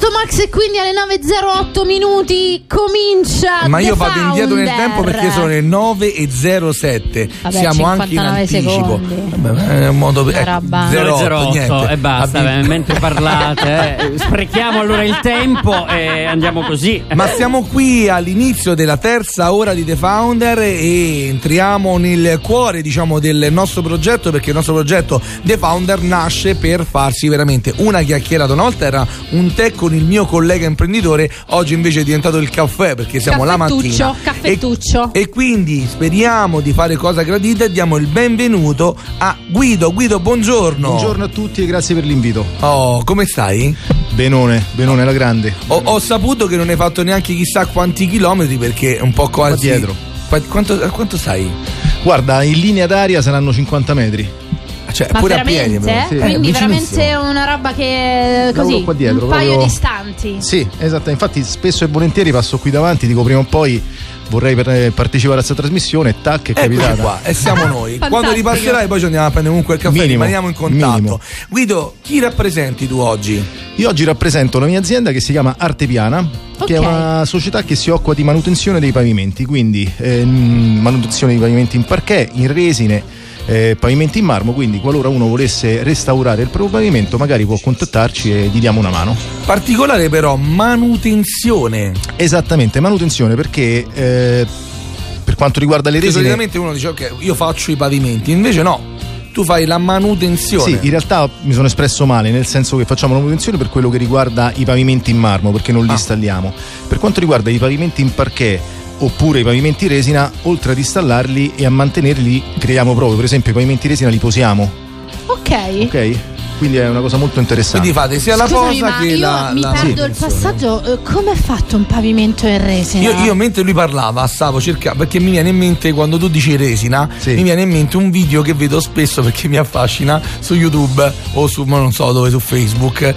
Tornato Max e quindi alle 9.08 minuti comincia Ma io vado indietro nel Founder. tempo perché sono le 9.07. Vabbè, Siamo anche in 59 anticipo. secondi. Vabbè, è un modo Una eh, roba. 08, niente. e basta, Abbi- eh, mentre parlate, eh, sprechiamo allora il tempo e andiamo così. Ma siamo qui all'inizio della terza ora di The Founder e entriamo nel cuore, diciamo, del nostro progetto perché il nostro progetto The Founder nasce per farsi veramente una chiacchierata. Una volta era un tè con il mio collega imprenditore, oggi invece è diventato il caffè perché siamo la mattina. caffettuccio. E, e quindi speriamo di fare cosa gradita e diamo il benvenuto a Guido. Guido, buongiorno. Buongiorno a tutti e grazie per l'invito. Oh, come stai? Benone, benone alla grande. Ho, ho saputo che non hai fatto neanche chissà quanti chilometri perché è un po' quasi. Qua dietro. Qua- Quanto, quanto stai? Guarda, in linea d'aria saranno 50 metri. Cioè, Ma pure a piedi. però. eh? Sì. Quindi Eh, veramente una roba che Lavoro così qua dietro, un paio proprio- di istanti. Sì, esatto. Infatti, spesso e volentieri passo qui davanti, dico prima o poi vorrei eh, partecipare a questa trasmissione. Tac, è capitata. qua, e siamo noi. Quando ripasserai, poi ci andiamo a prendere comunque il caffè, Minimo, rimaniamo in contatto. minimo. Guido, chi rappresenti tu oggi? Io oggi rappresento la mia azienda che si chiama Arte Piana, che è una società che si occupa di manutenzione dei pavimenti, quindi ehm, manutenzione dei pavimenti in parquet, in resine. Eh, pavimenti in marmo, quindi qualora uno volesse restaurare il proprio pavimento, magari può contattarci e gli diamo una mano. Particolare però, manutenzione. Esattamente, manutenzione perché eh, per quanto riguarda le resine... solitamente uno dice ok, io faccio i pavimenti, invece no, tu fai la manutenzione. Sì, in realtà mi sono espresso male, nel senso che facciamo la manutenzione per quello che riguarda i pavimenti in marmo, perché non li Ah. installiamo. Per quanto riguarda i pavimenti in parquet oppure i pavimenti resina, oltre ad installarli e a mantenerli, creiamo proprio, per esempio i pavimenti resina li posiamo, Ok. ok? Quindi è una cosa molto interessante. Quindi fate sia la Scusami, cosa ma che io la, mi la perdo il passaggio. eh, Come è fatto un pavimento in resina? Io, io mentre lui parlava stavo cercando perché mi viene in mente quando tu dici resina Sì. mi viene in mente un video che vedo spesso perché mi affascina su YouTube o su ma non so dove su Facebook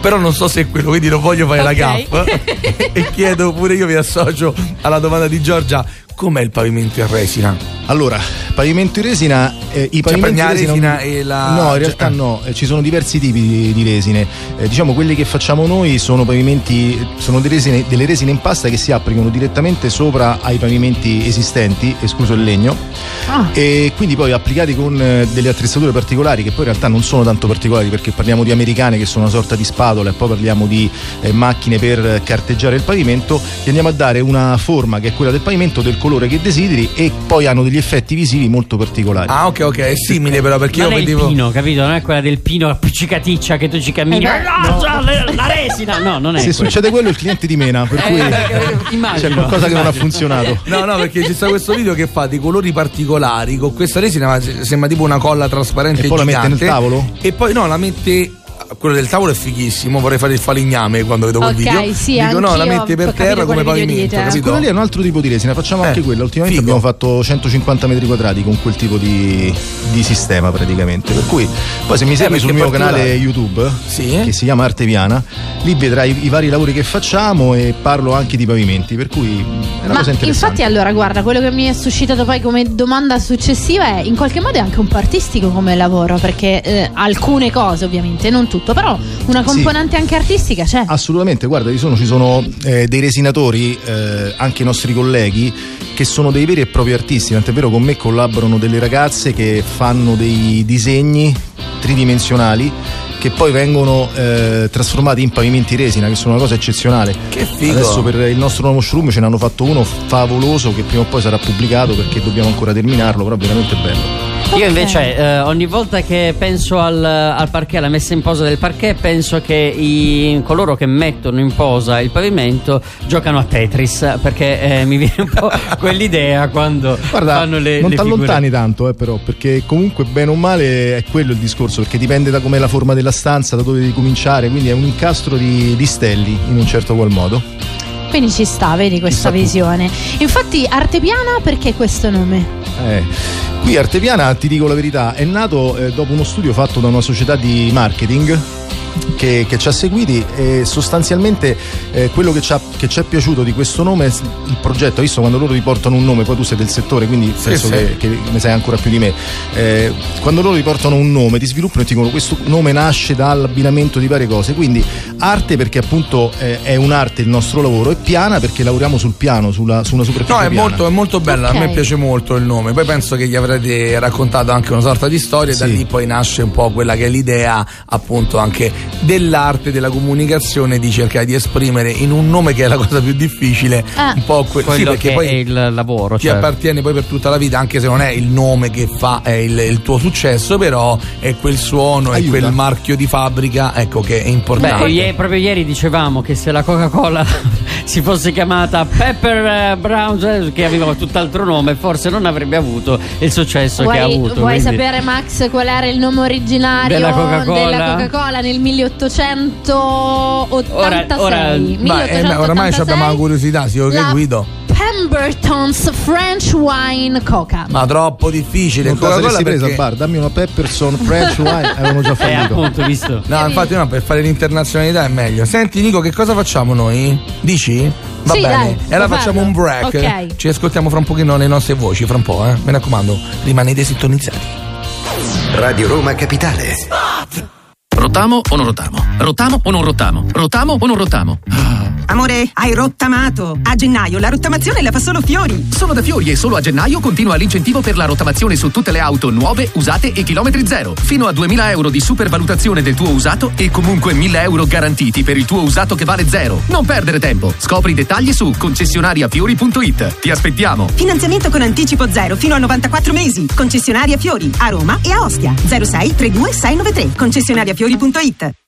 però non so se è quello quindi non voglio fare Ok. la gaffa e chiedo pure io mi associo alla domanda di Giorgia com'è il pavimento in resina? Allora, pavimento in resina, eh, i pavimenti prendi la in resina, resina e la- No, in cioè- realtà no, eh, ci sono diversi tipi di, di resine. Eh, diciamo quelli che facciamo noi sono pavimenti, sono delle resine, delle resine in pasta che si applicano direttamente sopra ai pavimenti esistenti, escluso il legno, Ah. e quindi poi applicati con eh, delle attrezzature particolari che poi in realtà non sono tanto particolari perché parliamo di americane che sono una sorta di spatola e poi parliamo di eh, macchine per carteggiare il pavimento, gli andiamo a dare una forma che è quella del pavimento, del colore che desideri e poi hanno degli effetti visivi molto particolari. Ah ok ok è simile però perché non io è il vedevo pino, capito? Non è quella del pino appiccicaticcia che tu ci cammini. Eh, Ah, già, le- la resina! No, non è Se quello. succede quello il cliente di mena, per cui Eh, immagino, c'è qualcosa che non ha immagino. funzionato. No, no, perché c'è stato questo video che fa dei colori particolari con questa resina, ma se- sembra tipo una colla trasparente E poi la mette gigante. nel tavolo? E poi no, la mette. Quello del tavolo è fighissimo, vorrei fare il falegname quando vedo quel Ok, video. sì, Dico no, la mette per terra come pavimento, capito? Quello lì è un altro tipo di resina, facciamo Eh, anche quello. Ultimamente figo. abbiamo fatto 150 metri quadrati con quel tipo di, di sistema praticamente. Per cui poi se mi segui perché sul mio particolare. canale YouTube, Sì. che si chiama Arteviana, lì vedrai i, vari lavori che facciamo e parlo anche di pavimenti, per cui è una Ma cosa interessante. infatti allora guarda, quello che mi è suscitato poi come domanda successiva è in qualche modo è anche un po' artistico come lavoro, perché eh, alcune cose ovviamente, non tutto, però una componente anche artistica c'è. Assolutamente, guarda, ci sono, ci sono, eh, dei resinatori, eh, anche i nostri colleghi, che sono dei veri e propri artisti, tant'è vero con me collaborano delle ragazze che fanno dei disegni tridimensionali che poi vengono eh, trasformati in pavimenti resina, che sono una cosa eccezionale. Che figo. Adesso per il nostro nuovo showroom ce ne hanno fatto uno favoloso che prima o poi sarà pubblicato perché dobbiamo ancora terminarlo, però veramente bello. Io invece eh, ogni volta che penso al, al parquet, alla messa in posa del parquet, penso che i- coloro che mettono in posa il pavimento giocano a Tetris, perché eh, mi viene un po' quell'idea quando Guarda, fanno le, non ti figure. allontani tanto, eh, però, perché comunque bene o male è quello il discorso, perché dipende da com'è la forma della stanza, da dove devi cominciare, quindi è un incastro di, di stelli in un certo qual modo. Quindi ci sta, vedi questa visione. Infatti, arte piana perché questo nome? Eh, qui Artepiana, ti dico la verità, è nato eh, dopo uno studio fatto da una società di marketing che, che, ci ha seguiti e sostanzialmente eh, quello che ci, ha, che ci, è piaciuto di questo nome è il progetto, visto quando loro riportano un nome, poi tu sei del settore, quindi penso sì, che, che, ne sai ancora più di me, eh, quando loro riportano un nome, ti sviluppano e ti dicono questo nome nasce dall'abbinamento di varie cose, quindi arte perché appunto eh, è un'arte il nostro lavoro e piana perché lavoriamo sul piano, sulla, su una superficie No, è piana. molto, è molto bella, okay. a me piace molto il nome, poi penso che gli avrete raccontato anche una sorta di storia sì. e da lì poi nasce un po' quella che è l'idea appunto anche dell'arte della comunicazione di cercare di esprimere in un nome che è la cosa più difficile ah. un po' que- quello sì, perché poi è il lavoro ti cioè. appartiene poi per tutta la vita anche se non è il nome che fa il, il, tuo successo però è quel suono Aiuta. è quel marchio di fabbrica ecco che è importante Beh, ieri, proprio ieri dicevamo che se la Coca-Cola si fosse chiamata Pepper eh, Brown eh, che aveva tutt'altro nome forse non avrebbe avuto il successo vuoi, che ha avuto vuoi quindi... sapere Max qual era il nome originario della Coca-Cola, della Coca-Cola nel 1886 ora, ora, 1886, eh, oramai abbiamo la curiosità sì, ok Guido Pemberton's French Wine Coca. Ma troppo difficile. Non cosa l'hai presa bar? Dammi una Pepperson French Wine. Avevamo già fallito. Eh, appunto, visto. No, infatti no, per fare l'internazionalità è meglio. Senti Nico, che cosa facciamo noi? Dici? Va sì, bene. Dai, e allora facciamo un break. Okay. Ci ascoltiamo fra un pochino le nostre voci, fra un po', eh. Mi raccomando, rimanete sintonizzati. Radio Roma Capitale. Spot! Rotamo o non rotamo? Rotamo o non rotamo? Rotamo o non rotamo? Amore, hai rottamato. A gennaio la rottamazione la fa solo Fiori. Solo da Fiori e solo a gennaio continua l'incentivo per la rottamazione su tutte le auto nuove, usate e chilometri zero. Fino a 2000 euro di supervalutazione del tuo usato e comunque 1000 euro garantiti per il tuo usato che vale zero. Non perdere tempo. Scopri i dettagli su concessionariafiori.it. Ti aspettiamo. Finanziamento con anticipo zero fino a 94 mesi. Concessionaria Fiori a Roma e a Ostia. 06 32 693. Concessionariafiori.it.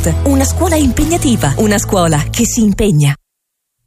una scuola impegnativa, una scuola che si impegna.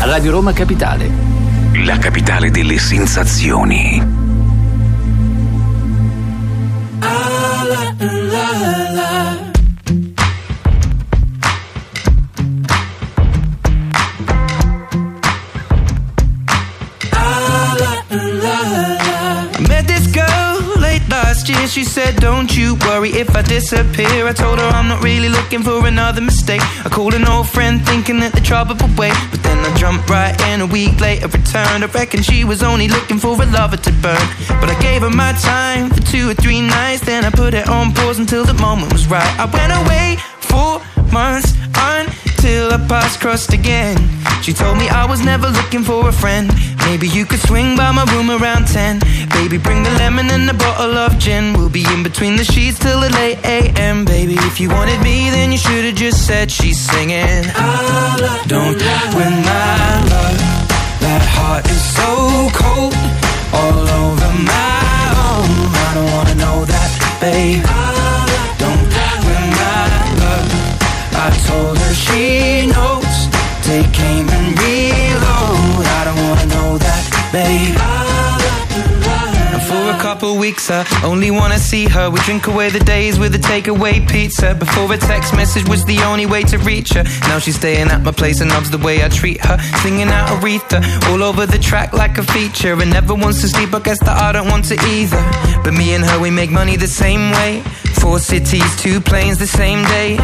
Radio Roma Capitale. La capitale delle sensazioni. Year she said don't you worry if I disappear. I told her I'm not really looking for another mistake. I called an old friend thinking that the trouble would wait But then I jumped right in. A week later returned. I reckon she was only looking for a lover to burn. But I gave her my time for two or three nights. Then I put it on pause until the moment was right. I went away for months until our paths crossed again. She told me I was never looking for a friend. Maybe you could swing by my room around 10 Baby, bring the lemon and a bottle of gin. We'll be in between the sheets till the late a.m. Baby, if you wanted me, then you should've just said she's singing. Don't win my love That heart is so cold. All over my own I don't wanna know that, babe I only wanna see her. We drink away the days with a takeaway pizza. Before a text message was the only way to reach her. Now she's staying at my place and loves the way I treat her. Singing out Aretha all over the track like a feature. And never wants to sleep, I guess that I don't want to either. But me and her, we make money the same way. Four cities, two planes the same day.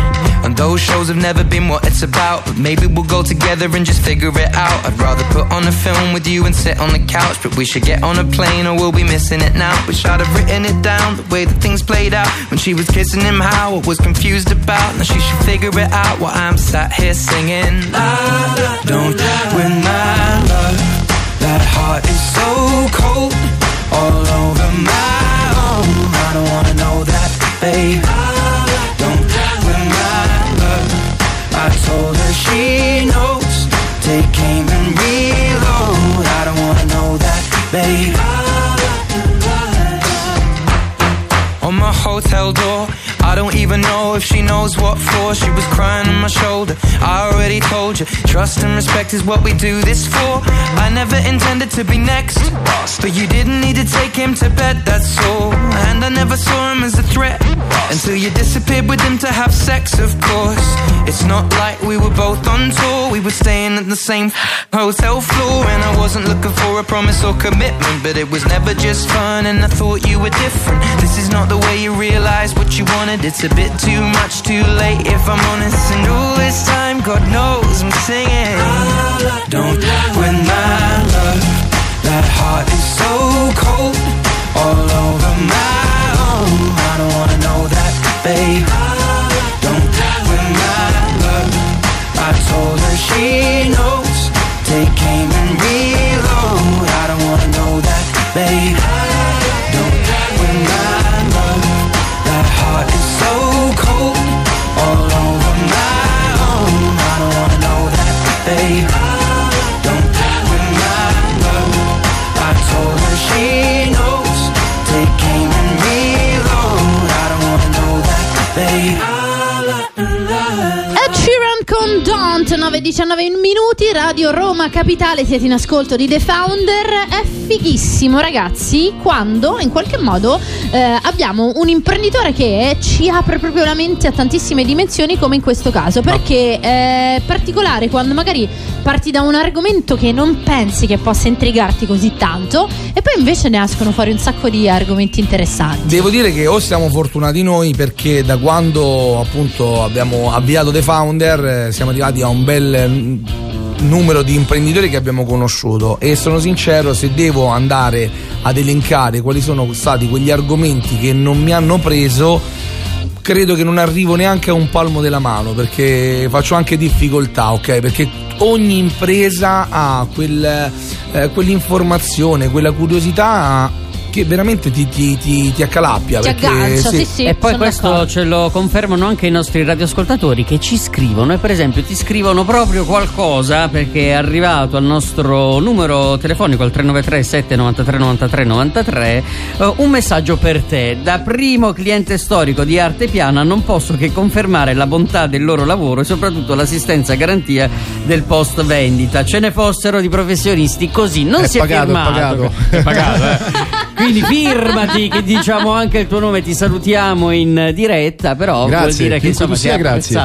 And those shows have never been what it's about. But maybe we'll go together and just figure it out. I'd rather put on a film with you and sit on the couch. But we should get on a plane or we'll be missing it now. Wish I'd have written it down, the way that things played out. When she was kissing him, how I was confused about. Now she should figure it out while I'm sat here singing. La, la, don't win my love. That heart is so cold, all over my own. I don't wanna know that, babe. I told her she knows. Take aim and reload. I don't wanna know that, babe. On my hotel door. I don't even know if she knows what for. She was crying on my shoulder. I already told you, trust and respect is what we do this for. I never intended to be next, but you didn't need to take him to bed, that's all. And I never saw him as a threat until you disappeared with him to have sex, of course. It's not like we were both on tour, we were staying at the same hotel floor. And I wasn't looking for a promise or commitment, but it was never just fun. And I thought you were different. This is not the way you realize what you wanted. It's a bit too much, too late if I'm honest. And all this time, God knows I'm singing. Don't win my love. That heart is so cold, all over my own. I don't wanna know that, babe. Don't win my love. I told her she knows. Take aim and reload. I don't wanna know that, babe. 19 minuti, Radio Roma Capitale, siete in ascolto di The Founder. È fighissimo, ragazzi, quando in qualche modo eh, abbiamo un imprenditore che ci apre proprio la mente a tantissime dimensioni, come in questo caso, perché è particolare quando magari parti da un argomento che non pensi che possa intrigarti così tanto e poi invece ne escono fuori un sacco di argomenti interessanti Devo dire che o siamo fortunati noi perché da quando appunto abbiamo avviato The Founder eh, siamo arrivati a un bel mm, numero di imprenditori che abbiamo conosciuto e sono sincero se devo andare ad elencare quali sono stati quegli argomenti che non mi hanno preso credo che non arrivo neanche a un palmo della mano perché faccio anche difficoltà, ok? Perché ogni impresa ha quel, eh, quell'informazione, quella curiosità che veramente ti, ti, ti, ti accalappia. Ti perché, aggancia, sì, sì. e poi questo d'accordo. ce lo confermano anche i nostri radioascoltatori che ci scrivono e per esempio ti scrivono proprio qualcosa perché è arrivato al nostro numero telefonico al 393 793 93 93 eh, un messaggio per te da primo cliente storico di Arte Piana non posso che confermare la bontà del loro lavoro e soprattutto l'assistenza a garantia del post vendita ce ne fossero di professionisti così non È si pagato, è è firmato pagato. È pagato, eh. Quindi firmati che diciamo anche il tuo nome, ti salutiamo in diretta, però Grazie, vuol dire che insomma sia, grazie.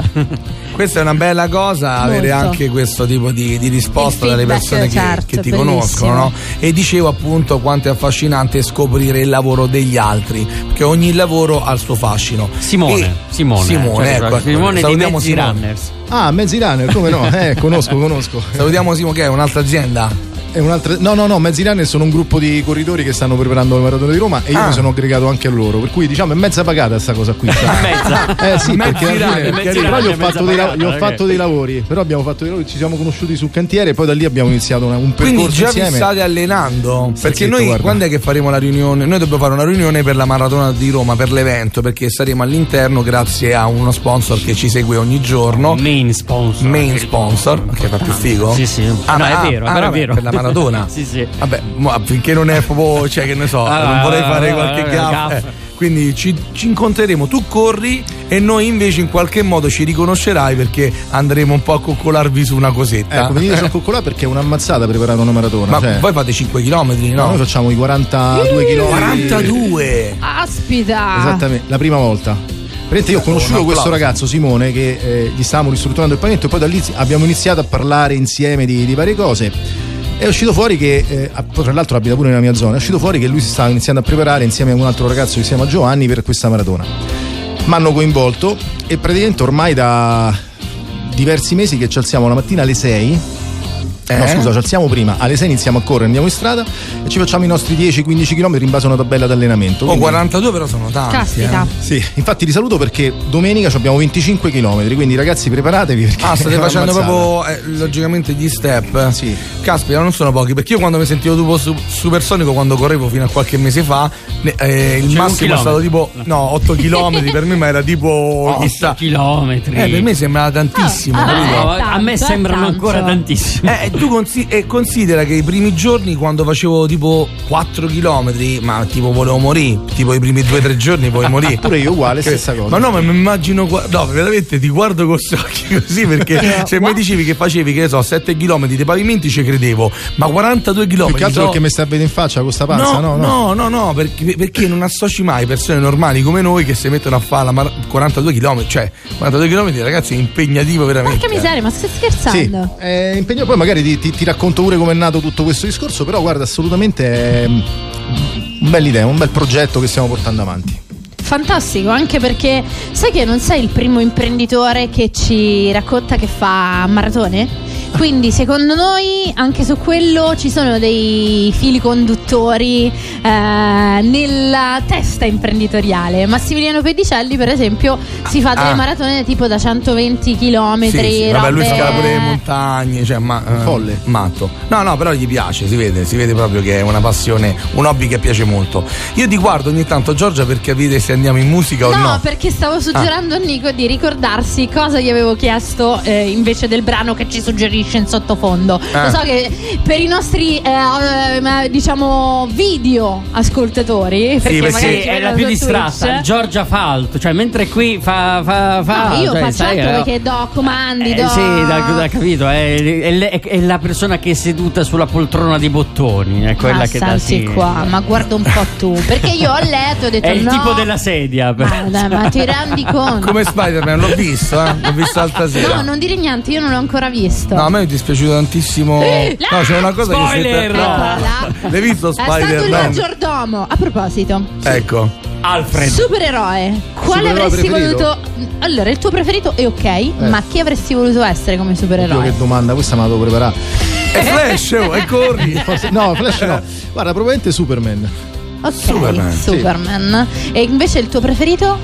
Questa è una bella cosa, avere Molto. anche questo tipo di, di risposta dalle persone che, certo, che ti bellissimo. conoscono. no? E dicevo appunto quanto è affascinante scoprire il lavoro degli altri, perché ogni lavoro ha il suo fascino. Simone, E- Simone, Simone, cioè, ecco, Simone di salutiamo Mezzi Simone. Runners. Ah, Mezzi Runner, come no? Eh, conosco, conosco. Salutiamo Simo che è un'altra azienda. È un'altra... No, no, no, Mezzi Runner sono un gruppo di corridori che stanno preparando la maratona di Roma e io Ah. mi sono aggregato anche a loro. Per cui diciamo è mezza pagata sta cosa qui. Mezza. Eh sì, Mezzi perché alla fine, però gli ho, fatto dei, la- pagata, gli ho ok. fatto dei lavori. Però abbiamo fatto dei lavori, ci siamo conosciuti sul cantiere e poi da lì abbiamo iniziato una- un percorso Quindi già insieme. vi state allenando? Perché zitto, noi guarda. quando è che faremo la riunione? Noi dobbiamo fare una riunione per la maratona di Roma, per l'evento, perché saremo all'interno grazie a uno sponsor che ci segue ogni giorno. Main sponsor. Main sponsor, che fa più figo? Sì, sì. Ah, no, ma- è vero, ah, però è vero. Per la maratona. sì, sì. Vabbè, ma finché non è proprio, cioè che ne so, Ah, non vorrei fare ah, qualche gaffa. gaffa. eh. Quindi ci, ci incontreremo, tu corri e noi invece in qualche modo ci riconoscerai perché andremo un po' a coccolarvi su una cosetta. Ecco, venite sul coccolà perché è un'ammazzata preparare una maratona. Ma cioè, voi fate 5 km, no, no? noi facciamo i 42 km. 42! Aspita! Esattamente, la prima volta. Praticamente io ho conosciuto questo ragazzo Simone che eh, gli stavamo ristrutturando il pavimento e poi da lì abbiamo iniziato a parlare insieme di, di varie cose. È uscito fuori che, eh, tra l'altro abita pure nella mia zona, è uscito fuori che lui si stava iniziando a preparare insieme a un altro ragazzo che si chiama Giovanni per questa maratona. Mi hanno coinvolto e praticamente ormai da diversi mesi che ci alziamo la mattina alle 6. No, Eh? scusa, ci alziamo prima, alle 6 iniziamo a correre, andiamo in strada e ci facciamo i nostri 10-15 km in base a una tabella d'allenamento. Oh, Quindi- 42 però sono tanti. Caspita. eh. Sì, infatti li saluto perché domenica ci abbiamo 25 km, quindi ragazzi preparatevi perché Ah, state facendo ammazzata. proprio eh, logicamente gli step. Sì. Caspita, non sono pochi, perché io quando mi sentivo tipo su- supersonico quando correvo fino a qualche mese fa, eh, il un massimo è stato tipo no, 8 km, per me ma era tipo chissà. chilometri. Eh, per me sembrava tantissimo, Ah? No, Eh, a me tanto, sembrano eh, ancora tanto. tantissimi. Eh, tu consi- eh, considera che i primi giorni quando facevo tipo 4 km, ma tipo volevo morire, tipo i primi 2-3 giorni poi morire. Pure io uguale, stessa cosa. Ma no, ma mi immagino, no, veramente ti guardo con questi occhi così perché se mi dicevi che facevi, che ne so, 7 km di pavimenti ci credevo, ma 42 km. Più che altro perché mi stai a vedere in faccia con sta panza, no? no, no, no, perché, perché non associ mai persone normali come noi che si mettono a fare la mar- 42 km, cioè 42 km ragazzi è impegnativo veramente. Porca miseria, ma stai Sì, scherzando? è impegnato. Poi magari ti, ti- ti racconto pure come è nato tutto questo discorso, però guarda, assolutamente è mm, un bell'idea, un bel progetto che stiamo portando avanti. Fantastico, anche perché sai che non sei il primo imprenditore che ci racconta che fa maratone? Quindi secondo noi anche su quello ci sono dei fili conduttori eh, nella testa imprenditoriale. Massimiliano Pedicelli, per esempio, si fa delle Ah. maratone tipo da 120 km. Sì, sì, vabbè, lui scala pure le montagne, cioè, ma, eh, Folle. matto. No, no, però gli piace, si vede, si vede proprio che è una passione, un hobby che piace molto. Io ti guardo ogni tanto, Giorgia, per capire se andiamo in musica o No, no. perché stavo suggerendo a Nico di ricordarsi cosa gli avevo chiesto eh, invece del brano che ci suggerisce in sottofondo. Eh. Lo so che per i nostri eh, eh, diciamo video ascoltatori, perché, perché Sì, ci è la più distratta. Twitch. Giorgia fa altro, cioè mentre qui fa. fa, fa No, io cioè, faccio sai, altro eh, perché do comandi, eh, do... sì, da, da capito, è, è le- è la persona che è seduta sulla poltrona di bottoni, è quella Ma che dà sì. qua, ma guarda un po' tu, perché io ho letto e ho detto È il no. tipo della sedia. Ma, dai, ma ti rendi conto? Come Spider-Man, l'ho visto, eh? L'ho visto l'altra sera. No, non dire niente, io non l'ho ancora visto. No, me mi è dispiaciuto tantissimo. Eh! No, c'è una cosa Spoiler! che si Eccola là. L'hai visto È stato il Spider-Man? maggiordomo. A proposito, Ecco. Alfred. supereroe, quale Supereroe avresti preferito? voluto? Allora, il tuo preferito è ok, ma chi avresti voluto essere come Oddio, supereroe? che domanda, questa me la devo preparare. È Flash, oh, e corri. No, Flash no. Guarda, probabilmente Superman. Ok, Superman, sì. Superman. E invece il tuo preferito?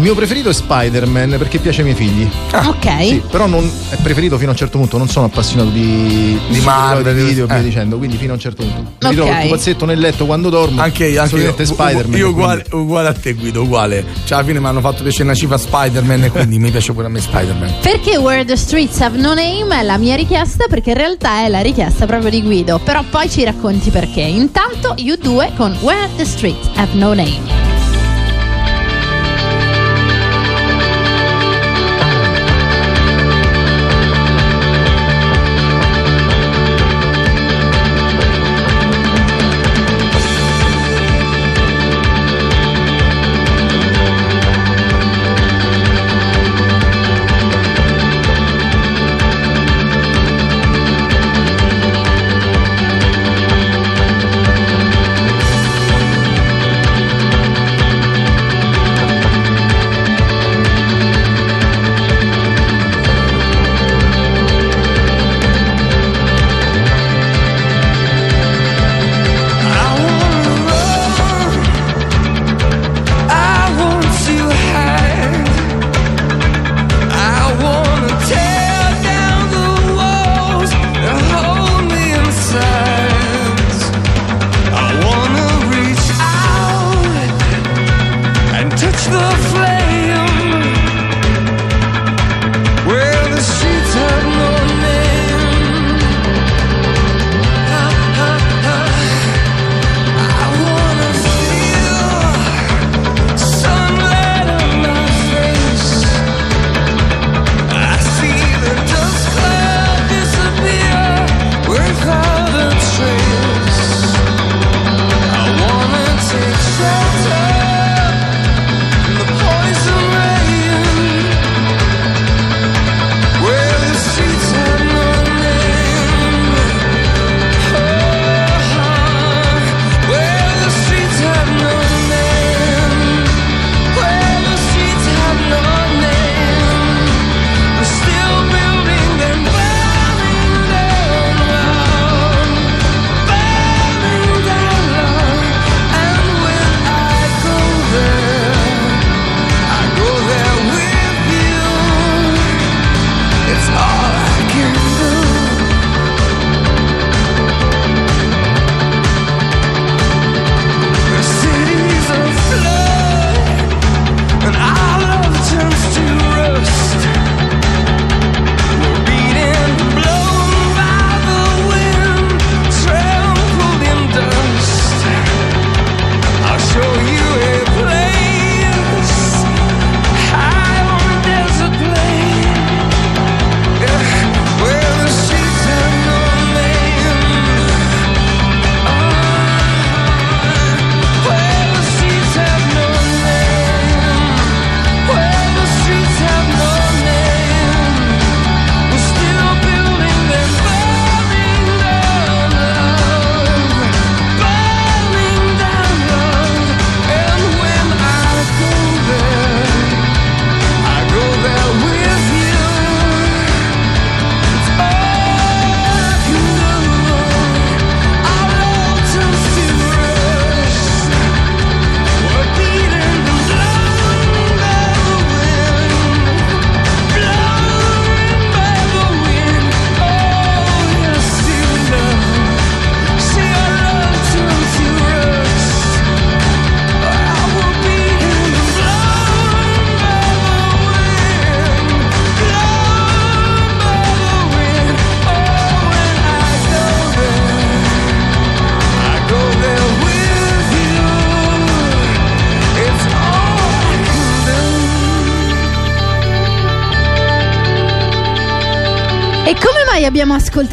Il mio preferito è Spider-Man perché piace ai miei figli. ok. Sì, però non è preferito fino a un certo punto, non sono appassionato di, Di Marvel, di video e via eh. dicendo, quindi fino a un certo punto. Mi Ok. ritrovo il pupazzetto nel letto quando dormo. Anche io, anche io, Spider-Man. io e uguale, uguale a te Guido, uguale. Cioè alla fine mi hanno fatto piacere una cifra Spider-Man e quindi mi piace pure a me Spider-Man. Perché Where the Streets Have No Name è la mia richiesta perché in realtà è la richiesta proprio di Guido, però poi ci racconti perché. Intanto you 2 con Where the Streets Have No Name.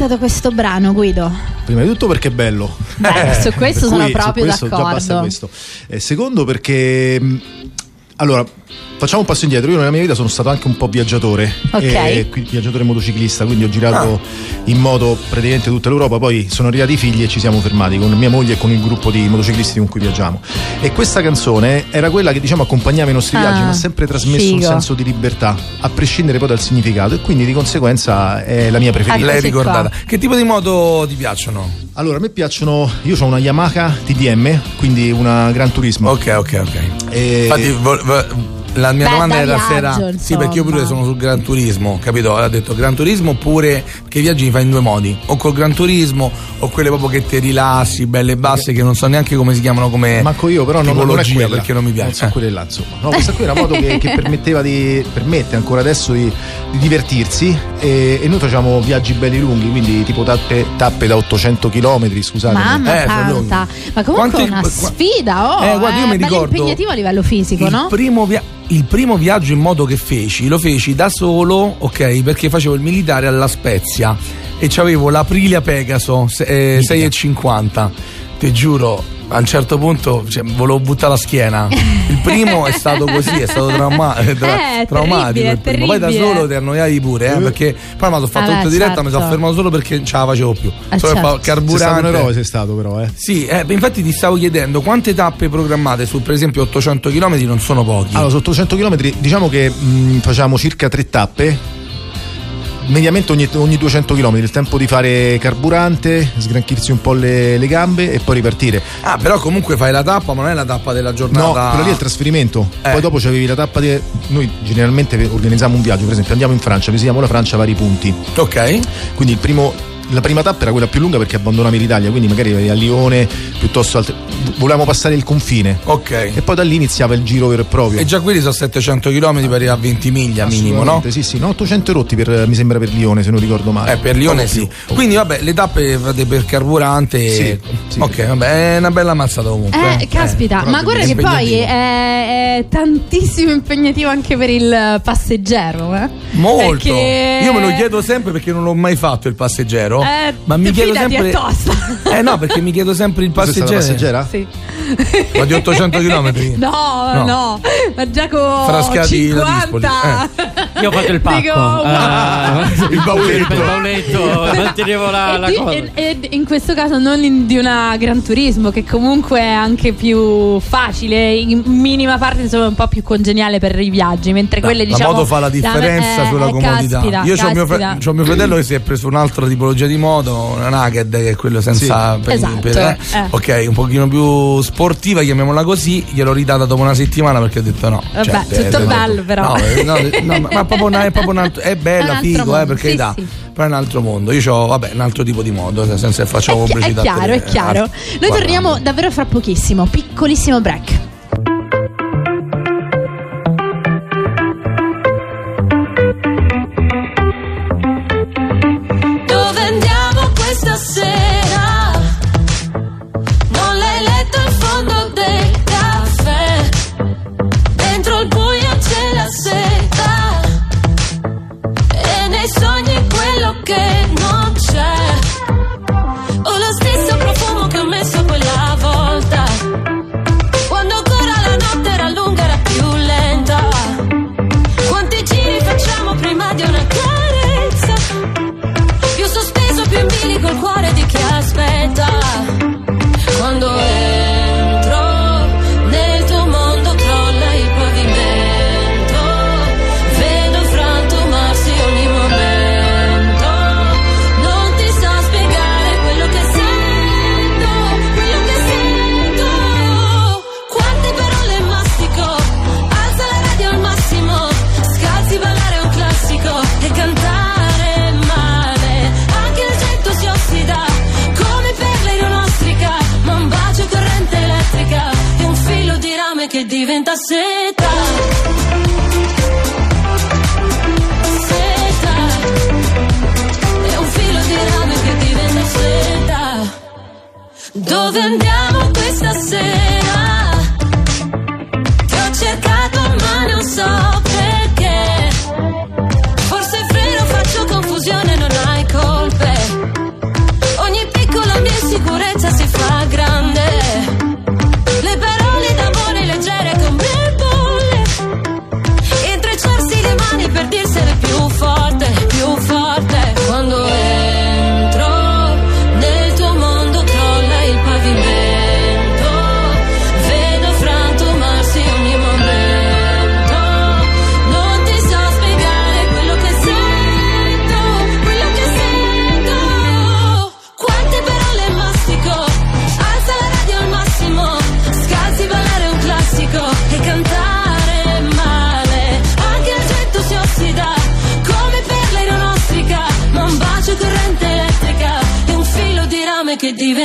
Ascoltato questo brano, Guido? Prima di tutto perché è bello. Beh, su questo sono cui, proprio su questo già basta d'accordo. questo. Eh, secondo perché mh, allora facciamo un passo indietro. Io nella mia vita sono stato anche un po' viaggiatore, Ok. eh, quindi viaggiatore motociclista, quindi ho girato in moto praticamente tutta l'Europa. Poi sono arrivati i figli e ci siamo fermati con mia moglie e con il gruppo di motociclisti con cui viaggiamo. E questa canzone era quella che diciamo accompagnava i nostri Ah, viaggi, ma ha sempre trasmesso un figo. senso di libertà, a prescindere poi dal significato. E quindi di conseguenza è la mia preferita. L'hai ricordata. Che tipo di moto ti piacciono? Allora, a me piacciono. Io ho una Yamaha TDM, quindi una Gran Turismo. Ok, ok, ok. E... Infatti, vo- vo- la mia Beh, domanda da era viaggio, se era. Sì, insomma. perché io pure sono sul Gran Turismo, capito? Ha detto Gran Turismo oppure che i viaggi li fai in due modi. O col Gran Turismo o quelle proprio che ti rilassi, belle e basse, che non so neanche come si chiamano come. Manco io, però non, non è quella, perché non mi Non piace. so quelle là, insomma. No, questa qui è una moto che, che permetteva di. permette ancora adesso di, di divertirsi. E, e noi facciamo viaggi belli lunghi, quindi tipo tappe, tappe da 800 km, scusate. Mamma Eh, santa, ma comunque Quanti- è una qua- sfida, oh, Eh, guarda, io mi bello ricordo impegnativo a livello fisico, il no? Primo via- il primo viaggio in moto che feci lo feci da solo, ok, perché facevo il militare alla Spezia e c'avevo l'Aprilia Pegaso eh, 6,50. Ti giuro, a un certo punto cioè, volevo buttare la schiena. Il primo è stato così, è stato trauma- eh, tra- Eh, traumatico. terribile. Poi da solo ti annoiavi pure, eh, perché poi mi sono fatto Eh, tutto diretta, mi sono certo. fermato solo perché non ce la facevo più. Eh, Solo certo. carburante. Sei stato un eroe, sei stato però, eh. Sì, eh, beh, infatti ti stavo chiedendo quante tappe programmate su per esempio 800 km non sono pochi. Allora, su 800 km diciamo che mh, facciamo circa tre tappe. Mediamente ogni, ogni 200 km il tempo di fare carburante, sgranchirsi un po' le, le gambe e poi ripartire. Ah, però comunque fai la tappa, ma non è la tappa della No, giornata. quello lì è il trasferimento. Eh. Poi dopo c'avevi la tappa di. Noi generalmente organizziamo un viaggio, per esempio andiamo in Francia, visitiamo la Francia a vari punti. Ok. Quindi il primo. La prima tappa era quella più lunga perché abbandonavi l'Italia, quindi magari eri a Lione piuttosto altre. Volevamo passare il confine. Ok. E poi da lì iniziava il giro vero e proprio. E già quelli sono 700 km per arrivare a 20 miglia minimo, no? Sì, sì, no, 800 rotti per, mi sembra per Lione, se non ricordo male. Eh, per Lione sì. più. Quindi vabbè, le tappe fate per carburante. e- Sì, sì. Ok, vabbè, è una bella mazzata comunque. Eh, caspita, però ma guarda che poi è, è tantissimo impegnativo anche per il passeggero. Eh? Molto. Perché- Io me lo chiedo sempre perché non l'ho mai fatto il passeggero. Eh, ma mi chiedo sempre. è tosta. Eh no, perché mi chiedo sempre il passeggero. passeggera? Sì. Ma di 800 km? No, No. no, ma già con Frascati la 50. Io ho fatto il pacco. Dico, Eh, Il bauletto. Il bauletto, mantenevo la, E la di- cosa. e- in questo caso non in- di una Gran Turismo che comunque è anche più facile in minima parte insomma un po' più congeniale per i viaggi mentre quelle la diciamo moto fa la differenza eh, sulla eh, comodità. caspita, Io ho mio, c'ho mio fratello che si è preso un'altra tipologia di moto, una Naked, che è quello senza Sì. per- Esatto, per- eh. eh. Ok, un pochino più sportiva, chiamiamola così. Gliel'ho ridata dopo una settimana perché ho detto no. Vabbè, cioè, tutto eh, bello, però. No, eh, no, no, ma, proprio una- è proprio un altro, è bella, un figo, mondo, eh, per sì, carità. sì. Però è un altro mondo. Io ho, vabbè, un altro tipo di moto, senza che facciamo È chi- è pubblicità. chiaro, è chiaro. eh, Noi torniamo davvero fra pochissimo, piccolissimo break. Dove andiamo questa sera?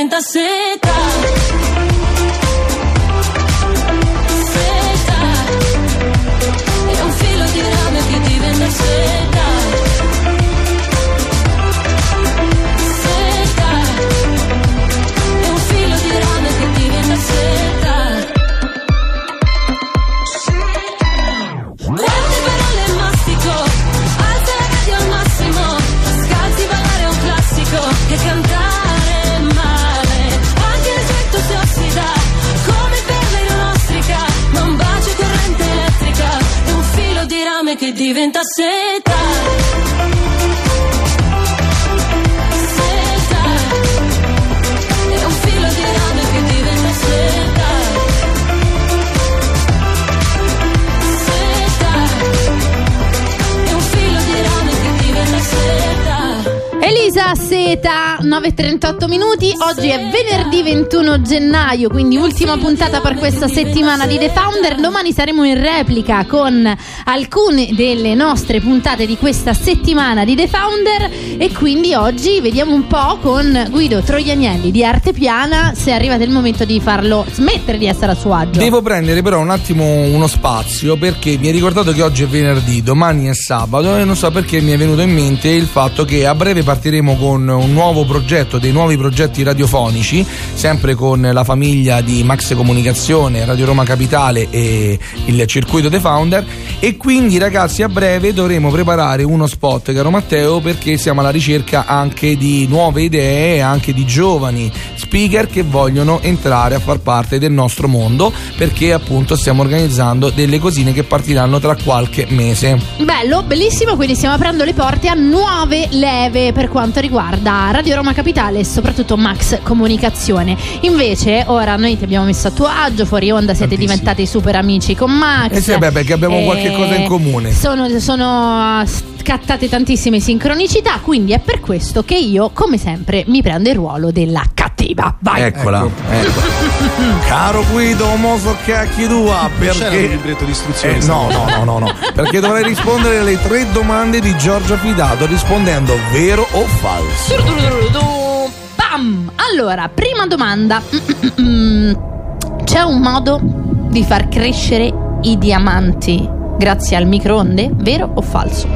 30. Diventa seta. Elisa Seta, 9.38 minuti. Oggi è venerdì 21 gennaio, quindi ultima puntata per questa settimana di The Founder. Domani saremo in replica con alcune delle nostre puntate di questa settimana di The Founder. E quindi oggi vediamo un po' con Guido Troianielli di Arte Piana se è arrivato il momento di farlo smettere di essere a suo agio. Devo prendere però un attimo uno spazio perché mi è ricordato che oggi è venerdì, domani è sabato e non so perché mi è venuto in mente il fatto che a breve partiremo con un nuovo progetto, dei nuovi progetti radiofonici, sempre con la famiglia di Max Comunicazione, Radio Roma Capitale e il circuito The Founder e quindi ragazzi a breve dovremo preparare uno spot, caro Matteo, perché siamo alla ricerca anche di nuove idee e anche di giovani speaker che vogliono entrare a far parte del nostro mondo perché appunto stiamo organizzando delle cosine che partiranno tra qualche mese. Bello, bellissimo, quindi stiamo aprendo le porte a nuove leve per quanto riguarda Radio Roma Capitale e soprattutto Max Comunicazione. Invece, ora noi ti abbiamo messo a tuo agio, fuori onda siete diventati super amici con Max. Eh sì, vabbè, perché abbiamo Eh, qualche cosa in comune. Sono, sono scattate tantissime sincronicità, quindi è per questo che io, come sempre, mi prendo il ruolo della cattiva. Vai! Eccola, eccola. Caro Guido, mo so cacchi tua perché libretto di istruzioni, Eh, no, no, no, no, no, perché dovrai rispondere alle tre domande di Giorgio Fidato rispondendo vero o falso. Bam! Allora, prima domanda. C'è un modo di far crescere i diamanti grazie al microonde? Vero o falso?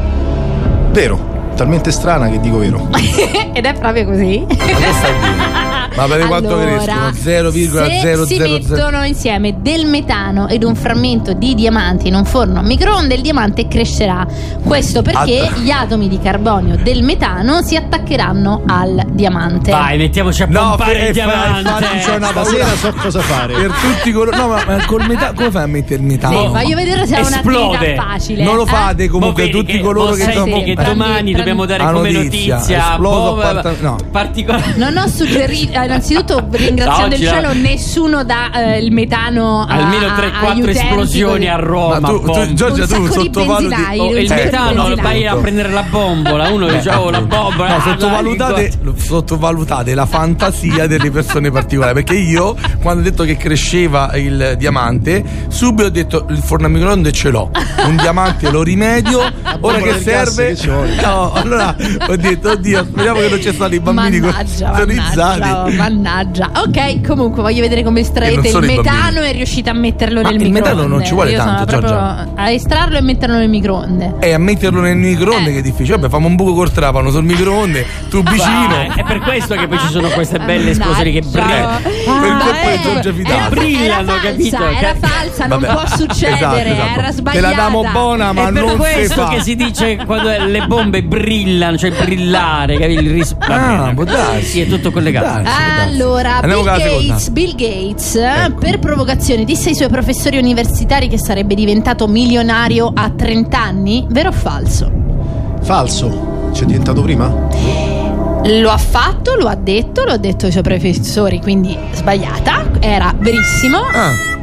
Vero, talmente strana che dico vero. Ed è proprio così. Ma per quanto Allora, crescono? Se si 0,000 mettono insieme del metano ed un frammento di diamanti in un forno a microonde, il diamante crescerà. Questo perché Att- gli atomi di carbonio del metano si attaccheranno al diamante. Vai, mettiamoci a No, pompare fe- il diamante. infatti c'è una paura so cosa fare. per tutti coloro. No, ma, ma col metano. Come fai a mettere il metano? Sì, voglio vedere se è Esplode. un'attività facile. Non lo eh? fate comunque Mo vedi tutti che- coloro che sono. che domani prendi- dobbiamo dare La come notizia, notizia, boh, no. Eh, particolare. Non ho suggerito, eh, innanzitutto ringraziando il cielo, nessuno dà eh, il metano a, Almeno a- 3-4 agli utenti, esplosioni a Roma. Ma tu- tu-. Giorgia, tu di sottovaluti. benzinai, Oh, un il sacco di metano benzinai. vai a prendere la bombola, uno dice oh la bombola. No, sottovalutate, sottovalutate la fantasia delle persone particolari. Perché io, quando ho detto che cresceva il diamante, subito ho detto il forno a microonde ce l'ho. Un diamante lo rimedio. Ora che serve? che. No, allora ho detto, oddio, speriamo che non ci stanno i bambini Mannaggia, sintonizzati. mannaggia, oh, mannaggia. Ok, comunque voglio vedere come estraete il sono metano e riuscite a metterlo Ma nel il microonde. metano non ci vuole Io sono tanto, proprio Giorgia. a estrarlo e metterlo nel microonde. E a metterlo nel microonde Eh. che è difficile. Vabbè, famo un buco col trapano sul microonde, tu vicino. Ah, è per questo che poi ci sono queste belle esplosioni che brillano. Per Ah, colpa di eh, Giorgia Fidato. Brillano, era falsa, capito? Era falsa, non Vabbè. può succedere, Esatto, esatto. era Te sbagliata. la damo buona, ma è per non si questo che si dice quando le bombe brillano, cioè brillare, capi? Il ris- Ah, bene. può darsi. Sì, è tutto collegato. Darsi. Allora, Andiamo Bill. Ecco. Gates, Bill Gates eh, per provocazione disse ai suoi professori universitari che sarebbe diventato milionario a 30 anni? Vero o falso? Falso. C'è diventato prima? Lo ha fatto, lo ha detto, lo ha detto ai suoi professori, quindi sbagliata, era verissimo. Ah.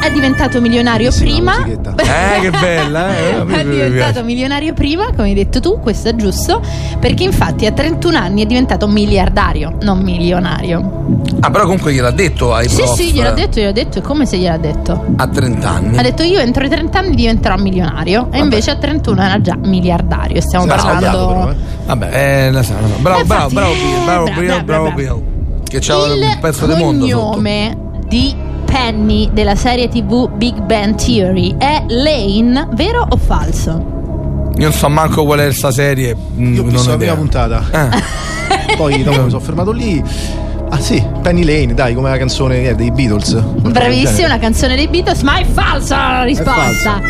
È diventato milionario prima. Eh, che bella, eh. È diventato milionario prima, come hai detto tu, questo è giusto, perché infatti a 31 anni è diventato miliardario, non milionario. Ah, però comunque gliel'ha detto ai Sì, prof. sì, gliel'ha detto, gliel'ha detto, è come se gliel'ha detto. A 30 anni. Ha detto io entro i 30 anni diventerò milionario e invece a 31 era già miliardario. Stiamo Sì, parlando però, eh. Vabbè, eh, la sa, la sa. Bravo, Eh, bravo, infatti, bravo eh, Bill, bravo bra- Bill, bra- bravo bra- Bill. Che c'ha un Il pezzo di mondo sotto. cognome di Penny della serie TV Big Bang Theory è Lane, vero o falso? Io non so manco qual è sta serie. mm, Io ho non visto ho la prima puntata. Eh. Poi dopo mi sono fermato lì. Ah sì, Penny Lane, dai, come la canzone eh, dei Beatles. Bravissima, una canzone dei Beatles, ma è falsa la risposta.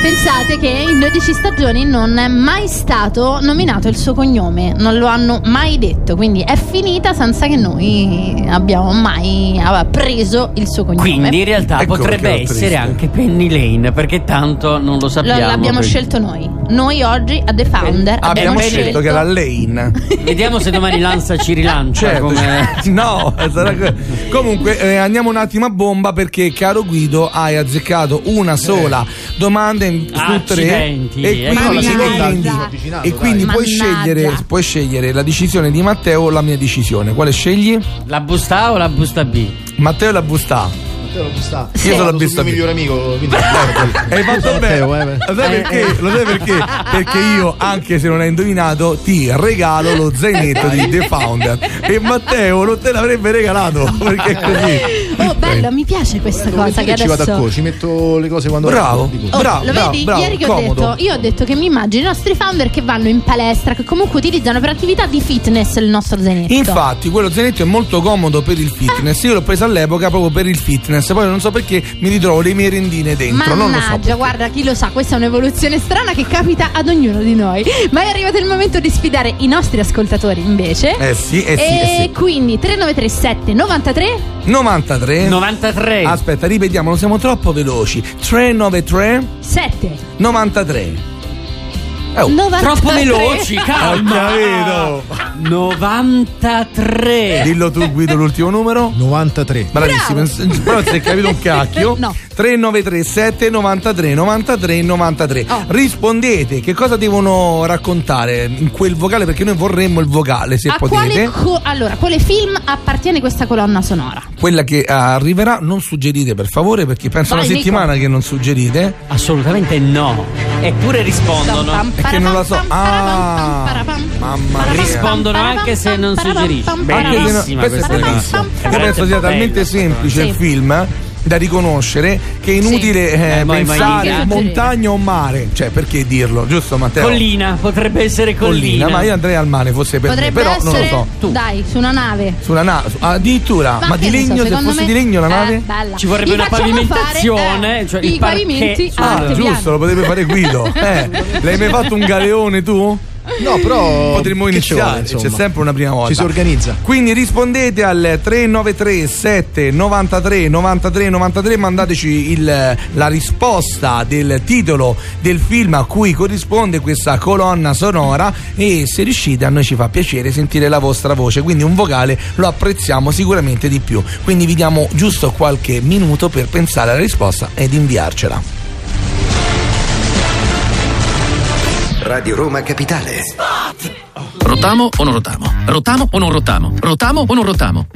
Pensate che in 12 stagioni non è mai stato nominato il suo cognome, non lo hanno mai detto, quindi è finita senza che noi abbiamo mai preso il suo cognome. Quindi in realtà Ecco potrebbe perché essere anche Penny Lane, perché tanto non lo Lo- sappiamo. l'abbiamo quindi. scelto noi. Noi oggi a The Founder Abbiamo scelto che era Lane. Vediamo se domani Lanza ci rilancia. Certo, come... no, sarà que- comunque eh, andiamo un attimo a bomba perché caro Guido hai azzeccato una sola domanda in, su tre Accidenti, e eh. quindi, Mannaggia. quindi- avvicinato, e quindi puoi scegliere, puoi scegliere la decisione di Matteo o la mia decisione. Quale scegli? La busta A o la busta B? Matteo la busta A. Matteo lo sta. Io sono la busta il mio migliore amico. quindi- Hai fatto bene. Matteo, eh, Lo sai perché? Lo sai perché? Perché io, anche se non hai indovinato, ti regalo lo zainetto di The Founder. E Matteo non te l'avrebbe regalato. Perché è così. Oh, bello, mi piace questa cosa che che ci vado a adesso co, ci metto le cose quando Bravo. Oh, Bravo, lo bravo, vedi? bravo, Ieri che comodo. ho detto, io ho detto che mi immagino i nostri founder che vanno in palestra, che comunque utilizzano per attività di fitness il nostro zainetto. Infatti, quello zainetto è molto comodo per il fitness. Io l'ho preso all'epoca proprio per il fitness. Poi non so perché mi ritrovo le merendine dentro. Non lo so. Mannaggia, guarda, chi lo sa, questa è un'evoluzione strana che capita ad ognuno di noi. Ma è arrivato il momento di sfidare i nostri ascoltatori, invece. Eh sì, eh sì, e eh sì. quindi 3937 93 93. 93. Aspetta, ripetiamolo, siamo troppo veloci. 393 7 93. Oh. 93. Troppo veloci, calma. Ho capito. 93. Dillo tu, Guido, l'ultimo numero. 93. Bravissimo, però si è capito un cacchio. No. 3937 93 93 93. Oh. Rispondete, che cosa devono raccontare in quel vocale? Perché noi vorremmo il vocale, se A potete. quale, co- allora, quale film appartiene questa colonna sonora? Quella che eh, arriverà, non suggerite per favore, perché penso Vai, una Nico. settimana che non suggerite. Assolutamente no. Eppure rispondono. È che non la so. Ah, mamma mia. Rispondono anche se non suggerisci. Bellissima Questo è questa cosa. Io penso sia talmente semplice il film eh, da riconoscere che è inutile eh, Eh, poi pensare montagna o mare. Cioè, perché dirlo, giusto Matteo? Collina, potrebbe essere collina. ma io andrei al mare fosse per Potrebbe me, però essere, non lo so. dai, su una nave. Sulla nave, addirittura, ma, di che ne so, legno, se fosse me- di legno la Eh, nave? bella. Ci vorrebbe una pavimentazione, fare, eh, cioè i il pavimenti Ah, giusto, lo potrebbe fare Guido. Eh, l'hai mai fatto un galeone tu? No, però Potremmo iniziare, insomma? c'è sempre una prima volta. Ci si organizza. Quindi rispondete al 393 7 93 93 93 mandateci il- la risposta del titolo del film a cui corrisponde questa colonna sonora e se riuscite a noi ci fa piacere sentire la vostra voce, quindi un vocale lo apprezziamo sicuramente di più. Quindi vi diamo giusto qualche minuto per pensare alla risposta ed inviarcela. Radio Roma Capitale. Rotamo o non rotamo? Rotamo o non rotamo? Rotamo o non rotamo?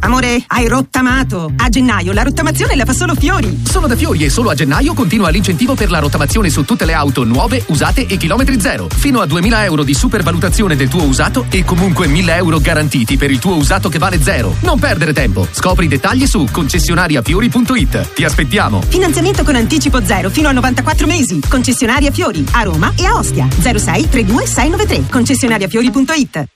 Amore, hai rottamato. A gennaio la rottamazione la fa solo Fiori. Solo da Fiori e solo a gennaio continua l'incentivo per la rottamazione su tutte le auto nuove, usate e chilometri zero. Fino a 2000 euro di supervalutazione del tuo usato e comunque 1000 euro garantiti per il tuo usato che vale zero. Non perdere tempo. Scopri i dettagli su concessionariafiori.it. Ti aspettiamo. Finanziamento con anticipo zero fino a 94 mesi. Concessionaria Fiori a Roma e a Ostia. 06 32 693. Concessionariafiori.it.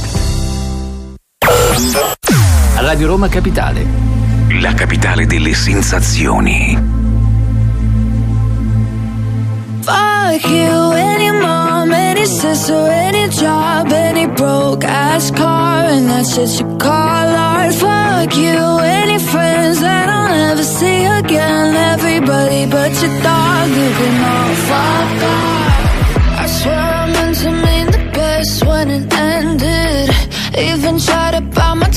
Radio Roma Capitale. La capitale delle sensazioni. Fuck you, any mom, any sister, any job, any broke ass car, and that's just you call art. Fuck you, any friends that I'll never see again. Everybody but your dog, you can all fuck off. I swear I meant to mean the best when it ended.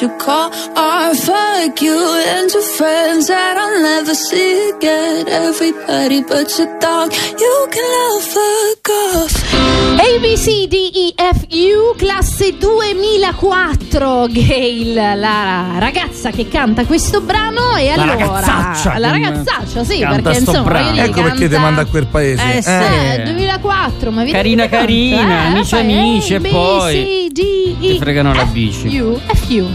you call art. Fuck you and your friends that I'll never see again. Everybody but your dog, you can all fuck off. A, B, C, D, E, F, classe 2004, Gail, la ragazza che canta questo brano e La allora... ragazzaccia La ragazzaccia, sì, perché insomma... dire, Ecco perché canta- ti manda a quel paese. Eh, sì, Eh. 2004, ma vedi Carina, come canta, carina, eh? amici, amici, e B, poi C, D, E, ti fregano la bici. U, F, U.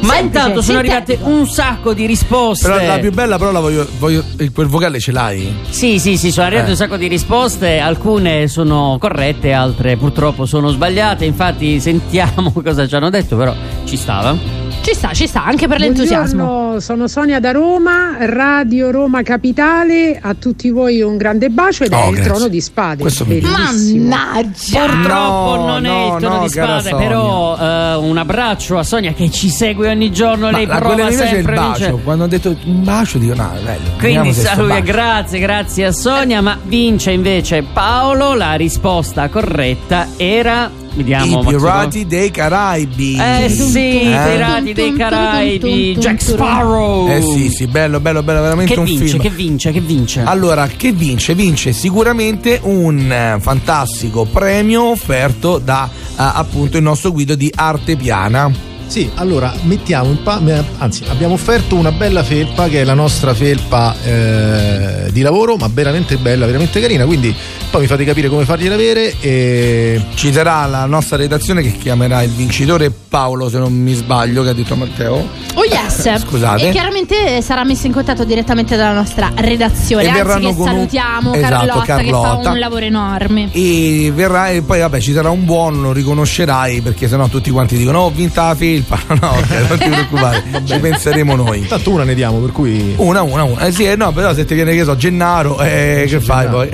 Ma Semplice, intanto sono arrivate un sacco di risposte. Però la più bella, però la voglio, voglio- quel vocale ce l'hai? Sì, sì, sì, sono arrivate Eh. un sacco di risposte, alcune sono corrette, altre purtroppo sono sbagliate, infatti sentiamo cosa ci hanno detto, però ci stava. Ci sta, ci sta, anche per l'entusiasmo. Buongiorno, sono Sonia da Roma, Radio Roma Capitale. A tutti voi un grande bacio ed Oh, è il grazie. trono di spade. Questo. Bellissimo. Mannaggia! Purtroppo No, non è no, il tono no, di spade, però eh, un abbraccio a Sonia che ci segue ogni giorno, Ma lei la, prova è il sempre a bacio. vincere. Quando ho detto un bacio, dico no, bello. Quindi bacio. grazie, grazie a Sonia, ma vince invece Paolo, la risposta corretta era... Vediamo. I pirati dei Caraibi. Eh sì, i pirati dei Caraibi, Jack Sparrow. Eh sì, sì, bello, bello, bello, veramente Che un vince, film. che vince, che vince? Allora, che vince? Vince sicuramente un eh, fantastico premio offerto da eh, appunto il nostro guido di arte piana. Sì, allora mettiamo in pa- anzi, abbiamo offerto una bella felpa che è la nostra felpa eh, di lavoro, ma veramente bella, veramente carina. Quindi poi mi fate capire come fargliela avere. E... Ci sarà la nostra redazione che chiamerà il vincitore Paolo, se non mi sbaglio, che ha detto Matteo. Oh yes! Scusate. E chiaramente sarà messo in contatto direttamente dalla nostra redazione. E Anzi, verranno che con un- salutiamo Esatto, Carlotta, che Carlotta. fa un lavoro enorme. E verrà e poi vabbè ci sarà un buono, lo riconoscerai perché sennò tutti quanti dicono oh, ho vinta la felpa. No, ok, non ti preoccupare, ci penseremo noi. Tanto una ne diamo, per cui. Una, una, una. Eh sì, eh, no, però se ti viene che so, Gennaro, eh, che fai poi?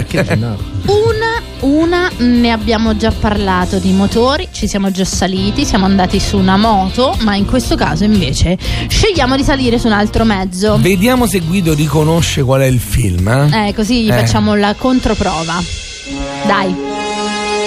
Una, una ne abbiamo già parlato di motori, ci siamo già saliti, siamo andati su una moto, ma in questo caso invece scegliamo di salire su un altro mezzo. Vediamo se Guido riconosce qual è il film. Eh? Eh, così gli Eh. facciamo la controprova. Dai,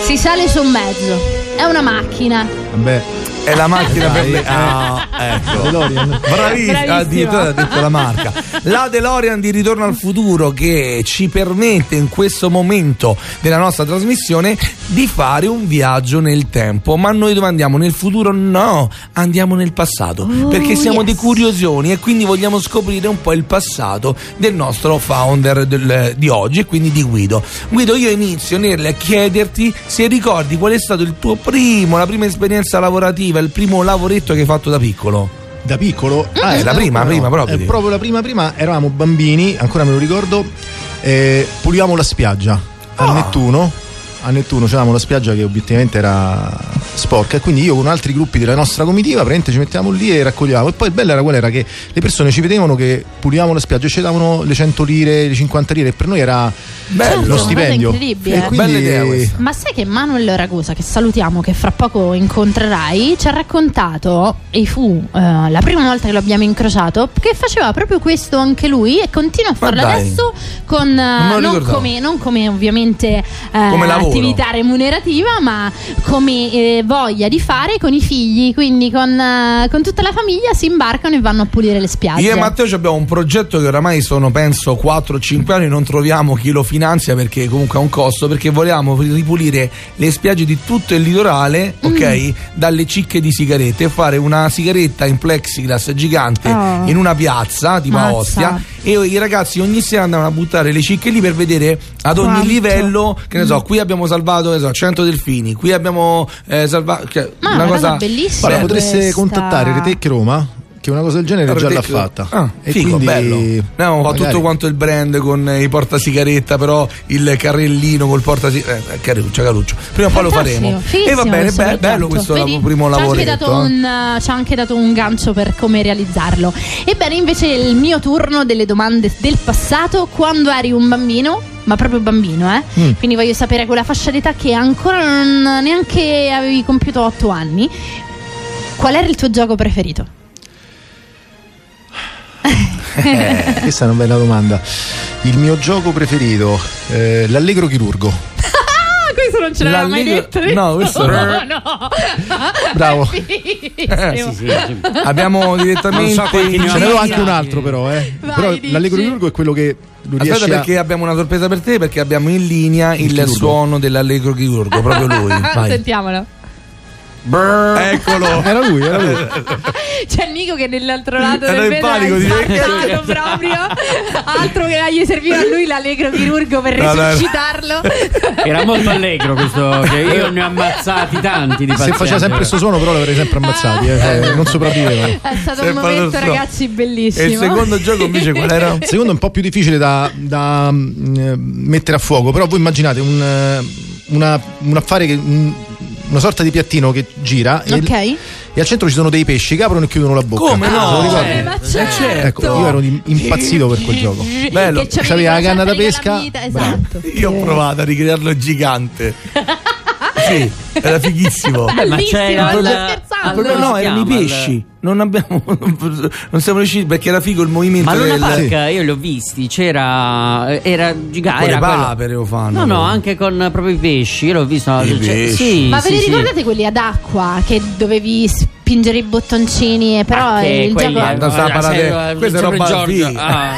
si sale su un mezzo, è una macchina. Vabbè. È la macchina per le. Ah, ecco. DeLorean. Bravissima, addirittura ha detto la marca. La DeLorean di Ritorno al futuro che ci permette in questo momento della nostra trasmissione di fare un viaggio nel tempo. Ma noi dove andiamo? Nel futuro? No, andiamo nel passato. Oh, perché siamo yes. dei curiosoni e quindi vogliamo scoprire un po' il passato del nostro founder del- di oggi e quindi di Guido. Guido, io inizio nel chiederti se ricordi qual è stato il tuo primo, la prima esperienza lavorativa, il primo lavoretto che hai fatto da piccolo. Da piccolo? Ah, è la prima, prima proprio, È dico. proprio la prima, prima eravamo bambini, ancora me lo ricordo, eh, pulivamo la spiaggia a Ah. Nettuno. A Nettuno c'avevamo la spiaggia che obiettivamente era sporca e quindi io con altri gruppi della nostra comitiva praticamente ci mettevamo lì e raccoglievamo. E poi il bello era qual era che le persone ci vedevano che pulivamo la spiaggia e ci davano le 100 lire, le 50 lire e per noi era Bello. lo stipendio. Incredibile. E quindi- Bella idea questa. Ma sai che Manuel Ragusa, che salutiamo, che fra poco incontrerai, ci ha raccontato, e fu eh, la prima volta che lo abbiamo incrociato, che faceva proprio questo anche lui e continua a farlo adesso con, lo non, ricordavo. come, non come ovviamente eh, Come lavoro. Attività remunerativa, ma come eh, voglia di fare con i figli, quindi con, eh, con tutta la famiglia si imbarcano e vanno a pulire le spiagge. Io e Matteo abbiamo un progetto che oramai sono penso 4-5 anni, non troviamo chi lo finanzia perché comunque ha un costo, perché volevamo ripulire le spiagge di tutto il litorale, Mm. ok, dalle cicche di sigarette e fare una sigaretta in plexiglass gigante Oh. in una piazza tipo Mazza. Ostia e i ragazzi ogni sera andavano a buttare le cicche lì per vedere ad ogni Quanto? livello, che ne so, Mm. qui abbiamo salvato so, 100 delfini, qui abbiamo eh, salvato cioè, una una cosa cosa bellissima. Guarda, potreste questa. contattare Retec Roma che una cosa del genere già l'ha fatta. Ah, E figo, quindi bello. No, fa magari- tutto quanto il brand con eh, i portasigaretta, però il carrellino col portasigaretta. Eh, caruccio, caruccio. Prima o poi lo faremo. fighissimo E va bene, be- bello progetto. questo Vedi? primo eh. un, eh, ci ha anche dato un gancio per come realizzarlo. Ebbene, invece, il mio turno delle domande del passato, quando eri un bambino, ma proprio bambino, eh? Mm. Quindi voglio sapere quella fascia d'età che ancora non neanche avevi compiuto 8 anni. Qual era il tuo gioco preferito? Eh, questa è una bella domanda. Il mio gioco preferito, eh, l'allegro chirurgo. Ah, questo non ce l'aveva mai detto. no, questo no. no. Bravo. Bellissimo. Abbiamo direttamente. Non so quanti in ne Ce ne avevo linea- anche un altro però, eh. Vai, però dici. l'allegro chirurgo è quello che lui Aspetta riesce a... perché abbiamo una sorpresa per te perché abbiamo in linea il, chirurgo. suono dell'allegro chirurgo, proprio lui. Vai. Sentiamolo. Eccolo. Era lui, era lui. C'è Nico che nell'altro lato Era del in panico, ha dice, impaccato proprio. Altro che gli serviva a lui l'allegro chirurgo per No, no, resuscitarlo. Era molto allegro questo, che io ne ho ammazzati tanti di Se faceva sempre questo suono però l'avrei sempre ammazzati, eh, cioè, non sopravviveva. È stato Sempre un momento, ragazzi, E bellissimo. il secondo gioco invece qual era? Il secondo è un po' più difficile da, da, mm, eh, mettere a fuoco, però voi immaginate un, eh, una- un affare che... un- una sorta di piattino che gira e, Ok. e al centro ci sono dei pesci che aprono e chiudono la bocca. Come no? Te lo ricordi? Eh, ma Eh, certo. Ecco, io ero impazzito per quel gioco. Bello. C'aveva la canna da pesca. vita, esatto. Io ho provato a ricrearlo gigante. Sì, era fighissimo. Beh, ma scherzando. al- Quello come no, erano i pesci. Non abbiamo. Non siamo riusciti perché era figo il movimento Ma Luna del. Park io li ho visti, c'era era gigante. Con le era quello- papere lo fanno. No, no, anche con proprio i pesci. Io l'ho visto. I cioè, pesci. Sì, Ma ve sì, li sì. ricordate quelli ad acqua che dovevi spingere i bottoncini? E però che il gioco. Ah, parate- sei- questa è roba Giorgio. Ah,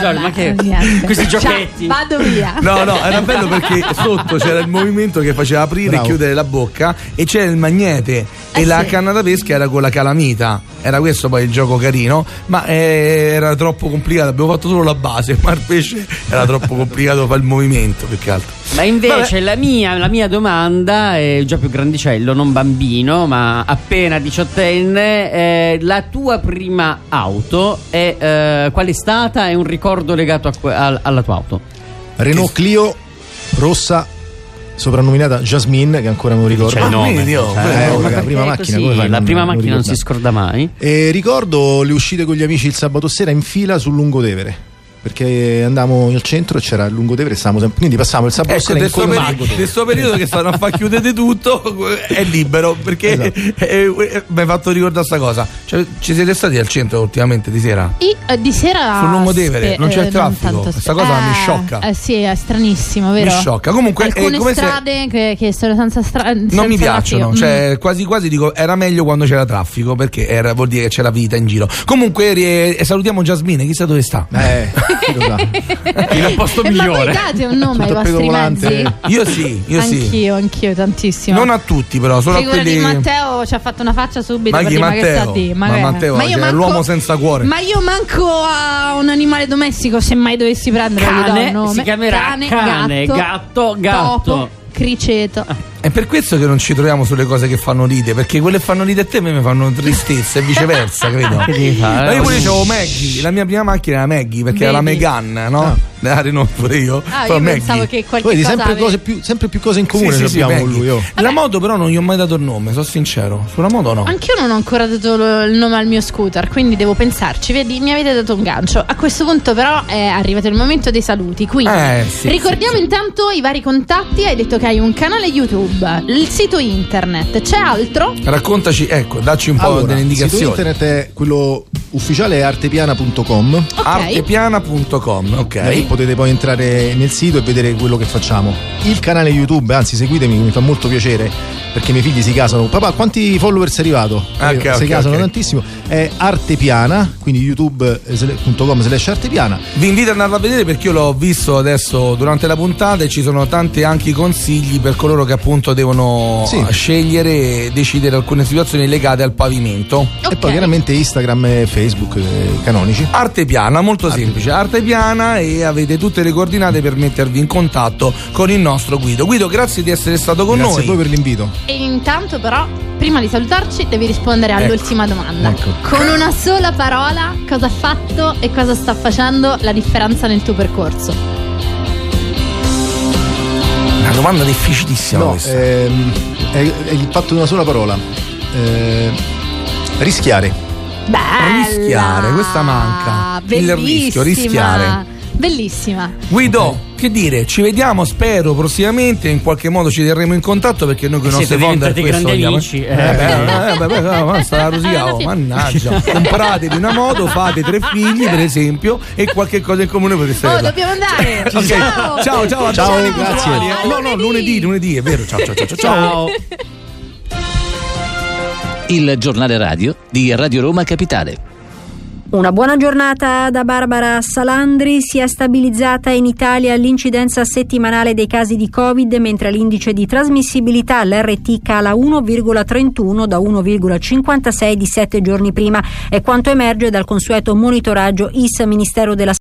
Giorgio, ma che niente. questi Ciao, giochetti? vado via. No, no, era bello perché sotto c'era il movimento che faceva aprire Bravo. e chiudere la bocca e c'era il magnete e Eh la sì. canna da pesca era con la calamita. Era questo poi il gioco carino, ma eh, era troppo complicato. Abbiamo fatto solo la base, ma il pesce era troppo complicato fare il movimento più che altro. Ma invece la mia, la mia domanda è già più grandicello, non bambino, ma appena diciottenne. eh, la tua prima auto è eh, qual è stata? È un ricordo legato a al- alla tua auto? Renault Clio rossa soprannominata Jasmine che ancora non ricordo. C'è il nome. Vedi, oh, cioè, eh, oh, la prima è macchina, così? come fai a la non- prima non macchina non si scorda mai. E ricordo le uscite con gli amici il sabato sera in fila sul Lungotevere. Perché andavamo al centro e c'era il Lungotevere e stavamo sempre, quindi passavamo il sabato Ecco, sera in questo quel periodo, magro. questo periodo che stanno a far chiudere tutto è libero perché Esatto. eh, eh, mi hai fatto ricordare sta cosa. Cioè, ci siete stati al centro ultimamente di sera? I- eh, di sera Sul Lungotevere, spe- non c'è eh, traffico. tanto Questa spe- cosa mi Eh, sciocca. Eh sì, è stranissimo, vero? Mi sciocca. Comunque, eh, alcune come se- strade che, che sono senza strada Non mi piacciono, cioè quasi quasi dico era meglio quando c'era traffico perché era- vuol dire che c'era vita in giro. Comunque salutiamo Jasmine, chissà dove sta. Eh, chi lo sa. In un posto Ma voi date un nome ai vostri volante. mezzi? Io sì, io sì. Anch'io, anch'io, tantissimo. Non a tutti però, solo a Figurati, quelli Matteo ci ha fatto una faccia subito Ma per chi dire ma che sta Matteo? a dire? Ma Matteo, ma io manco- l'uomo senza cuore. Ma io manco a un animale domestico se mai dovessi prendere gli do Cane, un nome. si chiamerà cane, gatto, gatto. topo, criceto. È per questo che non ci troviamo sulle cose che fanno ride, perché quelle che fanno ride a te a me mi fanno tristezza e viceversa, credo. Che devi fare? Ma io pure avevo Maggie, la mia prima macchina era Maggie, perché era la Vedi? Megan, no? La Renault pure io. Ah, Però io Maggie. pensavo che qualche Vedi, sempre, avevi- cose più, sempre più cose in comune Sì, sì, sì, abbiamo con lui. oh. La moto però non gli ho mai dato il nome, sono sincero. Sulla moto no. Anch'io non ho ancora dato lo- il nome al mio scooter, quindi devo pensarci. Vedi, mi avete dato un gancio. A questo punto, però, è arrivato il momento dei saluti. Quindi, Eh, sì, ricordiamo intanto i vari contatti. Hai detto che hai un canale YouTube, il sito internet. C'è altro? Raccontaci, ecco, dacci un po' Allora, delle il sito indicazioni. internet è quello ufficiale è artepiana.com Artepiana.com, ok. Lì potete poi entrare nel sito e vedere quello che facciamo. Il canale YouTube, anzi seguitemi, mi fa molto piacere perché i miei figli si casano. Papà, quanti follower sei arrivato? Ah, ok, si ok, casano ok. tantissimo. È artepiana, quindi youtube.com slash artepiana. Vi invito ad andarlo a vedere perché io l'ho visto adesso durante la puntata e ci sono tanti anche consigli per coloro che appunto devono Sì. scegliere e decidere alcune situazioni legate al pavimento. E poi chiaramente Instagram e Facebook eh, canonici. Arte piana, molto semplice, arte piana e avete tutte le coordinate per mettervi in contatto con il nostro Guido. Guido, grazie di essere stato con Grazie noi. a voi per l'invito. E intanto, però, prima di salutarci, devi rispondere all'ultima domanda. Ecco. Con una sola parola, cosa ha fatto e cosa sta facendo la differenza nel tuo percorso? Una domanda difficilissima No, questa. ehm, è, è il fatto di una sola parola. Eh, rischiare. Bella! Rischiare, questa manca. Il Bellissima. rischio, rischiare. Bellissima. Guido, che dire, ci vediamo, spero prossimamente, in qualche modo ci terremo in contatto perché noi con i nostri founder diventati questo grandi amici, Eh, eh. beh, eh, beh, sta oh, mannaggia. Compratevi una moto, fate tre figli, per esempio, e qualche cosa in comune potreste Oh, averla. dobbiamo andare. Ok. Ciao. ciao, ciao, Ciao, grazie. No, no, lunedì, lunedì, è vero. Ciao, ciao, ciao, ciao. ciao. Il giornale radio di Radio Roma Capitale. Una buona giornata da Barbara Salandri. Si è stabilizzata in Italia l'incidenza settimanale dei casi di Covid, mentre l'indice di trasmissibilità all'RT cala 1,31 da 1,56 di sette giorni prima. È quanto emerge dal consueto monitoraggio IS Ministero della